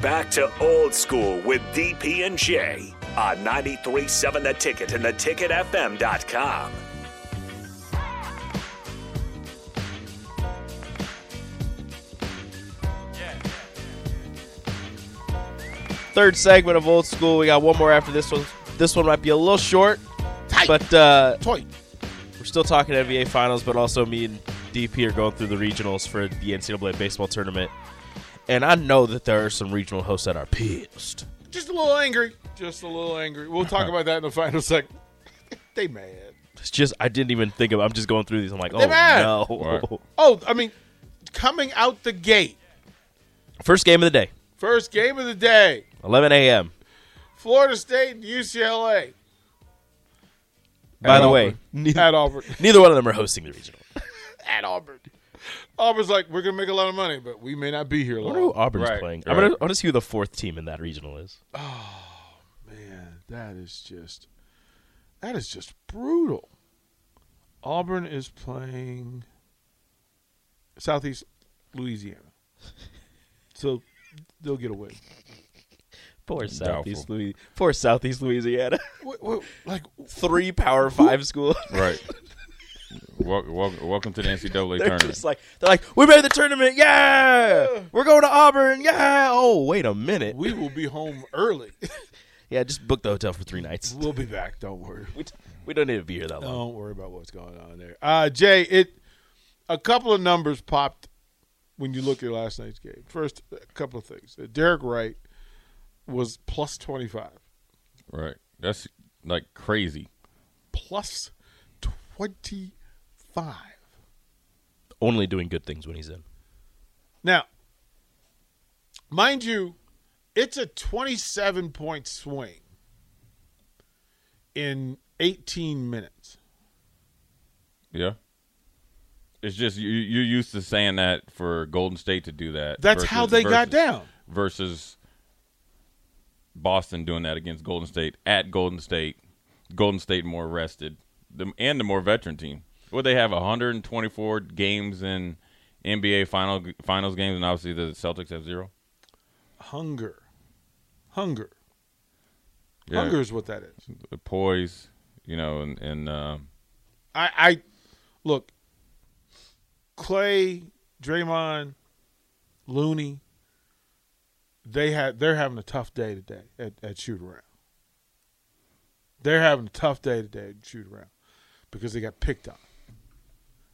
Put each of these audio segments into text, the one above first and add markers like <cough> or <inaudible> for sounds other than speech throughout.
back to old school with DP and J on 93.7 The Ticket and theticketfm.com. Third segment of old school. We got one more after this one. This one might be a little short, Tight. but uh, Toy. we're still talking NBA Finals. But also, me and DP are going through the regionals for the NCAA baseball tournament, and I know that there are some regional hosts that are pissed. Just a little angry. Just a little angry. We'll talk about that in the final segment. <laughs> they mad. It's just I didn't even think of. I'm just going through these. I'm like, oh They're mad. no! Right. <laughs> Oh, I mean, coming out the gate, First game of the day, first game of the day, 11 a.m. Florida State and UCLA By At the Auburn. way, neither, at Auburn. <laughs> neither one of them are hosting the regional. at Auburn. Auburn's like, we're gonna make a lot of money, but we may not be here I long. wonder who Auburn's Right, playing. right. I'm gonna, want to see who the fourth team in that regional is. Oh man, that is just that is just brutal. Auburn is playing Southeast Louisiana, <laughs> so they'll get a win. Poor Southeast Louis, poor Southeast Louisiana. Wait, wait, like Three Power Five schools. Right. <laughs> wel- wel- welcome to the <laughs> NCAA They're tournament. just like they're like, we made the tournament, yeah. We're going to Auburn, yeah. Oh, wait a minute. we will be home early. <laughs> yeah, just book the hotel for three nights. we'll be back. Don't worry. We, we don't need to be here that long. Don't worry about what's going on there. Uh, Jay, it a couple of numbers popped when you look at last night's game. First, a couple of things. Uh, Derek Wright was plus twenty five. right. That's like crazy. plus 25. Only doing good things when he's in. Now, mind you, it's a 27 point swing in 18 minutes. Yeah. It's just you, you're used to saying that for Golden State to do that. That's versus- how they got down. Versus Boston doing that against Golden State at Golden State. Golden State more rested, the, and the more veteran team. Well, they have 124 games in NBA final finals games, and obviously the Celtics have zero. Hunger. Hunger. Yeah. Hunger is what that is. poise, you know, and and uh, I, I look, Clay, Draymond, Looney, they had they're having a tough day today at, at shoot around. They're having a tough day today at shoot around because they got picked on.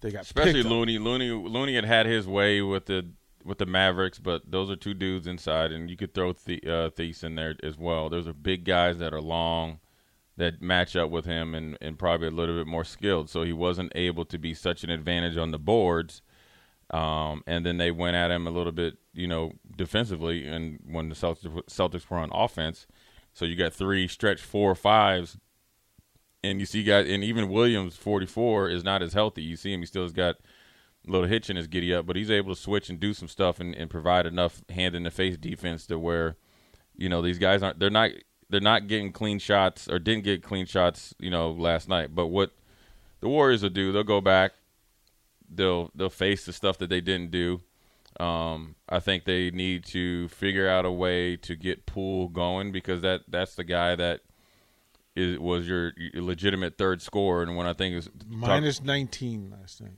They got especially. Looney. Looney Looney had had his way with the with the Mavericks, but those are two dudes inside, and you could throw the, uh, Theis in there as well. Those are big guys that are long that match up with him and, and probably a little bit more skilled. So he wasn't able to be such an advantage on the boards. Um, and then they went at him a little bit, you know, defensively. And when the Celtics, Celtics were on offense, so you got three stretch four or fives and you see guys, and even Williams, 44, is not as healthy. You see him; he still has got a little hitch in his giddy up, but he's able to switch and do some stuff and, and provide enough hand in the face defense to where, you know, these guys aren't they're not they're not getting clean shots or didn't get clean shots, you know, last night. But what the Warriors will do, they'll go back, they'll they'll face the stuff that they didn't do. Um, I think they need to figure out a way to get Poole going because that that's the guy that is was your, legitimate third scorer, and when I think it was minus 19 last night.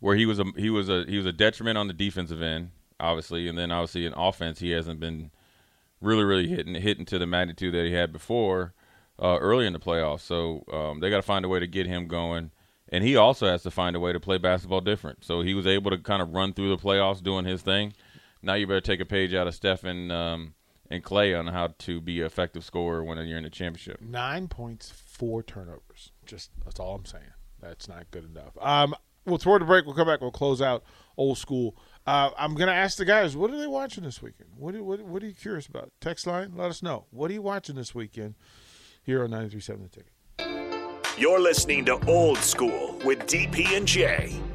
where he was a he was a he was a detriment on the defensive end, obviously, and then obviously in offense he hasn't been really really hitting hitting to the magnitude that he had before uh, early in the playoffs. So um, they got to find a way to get him going, and he also has to find a way to play basketball different. So he was able to kind of run through the playoffs doing his thing. Now you better take a page out of Stephen um, and Clay on how to be an effective scorer when you're in the championship. Nine points, four turnovers. Just that's all I'm saying. That's not good enough. Um, well, toward the break, we'll come back. We'll close out old school. Uh, I'm gonna ask the guys, what are they watching this weekend? What are, what, what are you curious about? Text line, let us know. What are you watching this weekend here on 93.7 The Ticket? You're listening to Old School with DP and J.